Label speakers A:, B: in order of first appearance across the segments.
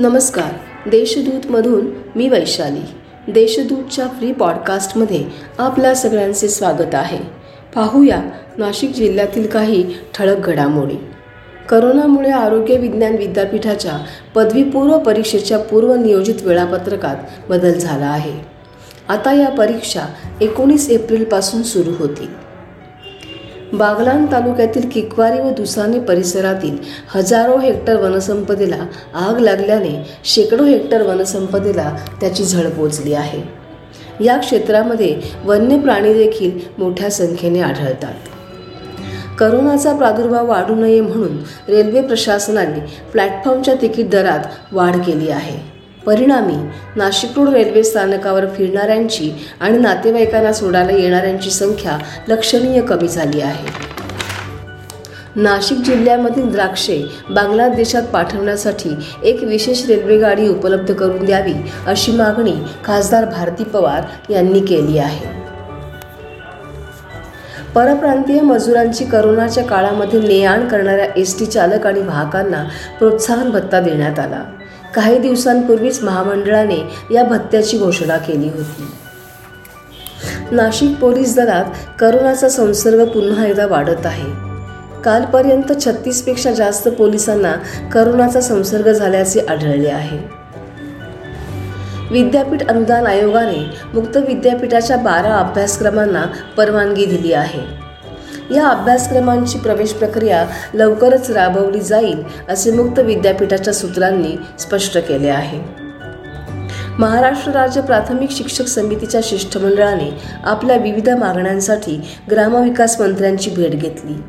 A: नमस्कार देशदूतमधून मी वैशाली. देशदूतच्या फ्री पॉडकास्टमध्ये आपल्या सगळ्यांचे स्वागत आहे. पाहूया नाशिक जिल्ह्यातील काही ठळक घडामोडी. करोनामुळे आरोग्य विज्ञान विद्यापीठाच्या पदवीपूर्व परीक्षेच्या पूर्वनियोजित वेळापत्रकात बदल झाला आहे. आता या परीक्षा एकोणीस एप्रिलपासून सुरू होतील. बागलान तालुक्यातील किकवारी व दुसाने परिसरातील हजारो हेक्टर वनसंपदेला आग लागल्याने शेकडो हेक्टर वनसंपदेला त्याची झळ पोचली आहे. या क्षेत्रामध्ये वन्य प्राणी देखील मोठ्या संख्येने आढळतात. करोनाचा प्रादुर्भाव वाढू नये म्हणून रेल्वे प्रशासनाने प्लॅटफॉर्मच्या तिकीट दरात वाढ केली आहे. परिणामी नाशिक रोड रेल्वे स्थानकावर फिरणाऱ्यांची आणि नातेवाईकांना सोडायला येणाऱ्यांची संख्या लक्षणीय कमी झाली आहे. नाशिक जिल्ह्यामधील द्राक्षे बांगलादेशात पाठवण्यासाठी एक विशेष रेल्वेगाडी उपलब्ध करून द्यावी अशी मागणी खासदार भारती पवार यांनी केली आहे. परप्रांतीय मजुरांची करोनाच्या काळामध्ये ने आण करणाऱ्या एस टी चालक आणि वाहकांना प्रोत्साहन भत्ता देण्यात आला. काही दिवसांपूर्वीच महामंडळाने या भत्त्याची घोषणा केली होती. नाशिक पोलीस दलात करोनाचा संसर्ग पुन्हा एकदा वाढत आहे. कालपर्यंत छत्तीसपेक्षा जास्त पोलिसांना करोनाचा संसर्ग झाल्याचे आढळले आहे. विद्यापीठ अनुदान आयोगाने मुक्त विद्यापीठाच्या बारा अभ्यासक्रमांना परवानगी दिली आहे. या अभ्यासक्रमांची प्रवेश प्रक्रिया लवकरच राबवली जाईल असे मुक्त विद्यापीठाच्या सूत्रांनी स्पष्ट केले आहे. महाराष्ट्र राज्य प्राथमिक शिक्षक समितीच्या शिष्टमंडळाने आपल्या विविध मागण्यांसाठी ग्रामविकास मंत्र्यांची भेट घेतली.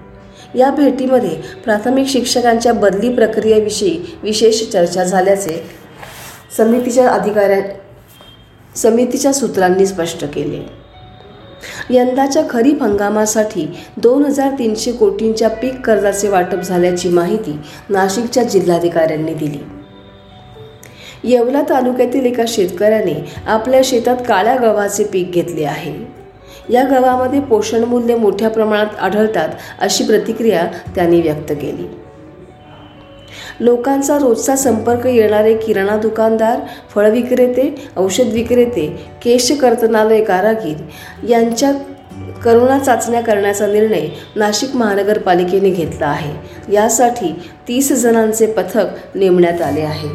A: या भेटीमध्ये प्राथमिक शिक्षकांच्या बदली प्रक्रियेविषयी विशेष चर्चा झाल्याचे समितीच्या अधिकाऱ्या समितीच्या सूत्रांनी स्पष्ट केले. यंदाच्या खरीप हंगामासाठी दोन हजार तीनशे कोटींच्या पीक कर्जाचे वाटप झाल्याची माहिती नाशिकच्या जिल्हाधिकाऱ्यांनी दिली. येवला तालुक्यातील एका शेतकऱ्याने आपल्या शेतात काळ्या गव्हाचे पीक घेतले आहे. या गव्हामध्ये पोषणमूल्य मोठ्या प्रमाणात आढळतात अशी प्रतिक्रिया त्यांनी व्यक्त केली. लोकांचा रोजचा संपर्क येणारे किराणा दुकानदार फळ विक्रेते औषध विक्रेते केश कर्तनालय कारागीर यांच्या करोना चाचण्या करण्याचा निर्णय नाशिक महानगरपालिकेने घेतला आहे. यासाठी तीस जणांचे पथक नेमण्यात आले आहे.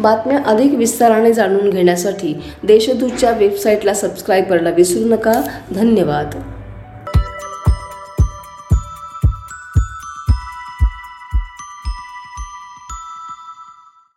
A: बातम्या अधिक विस्ताराने जाणून घेण्यासाठी देशदूतच्या वेबसाईटला सबस्क्राईब करायला विसरू नका. धन्यवाद.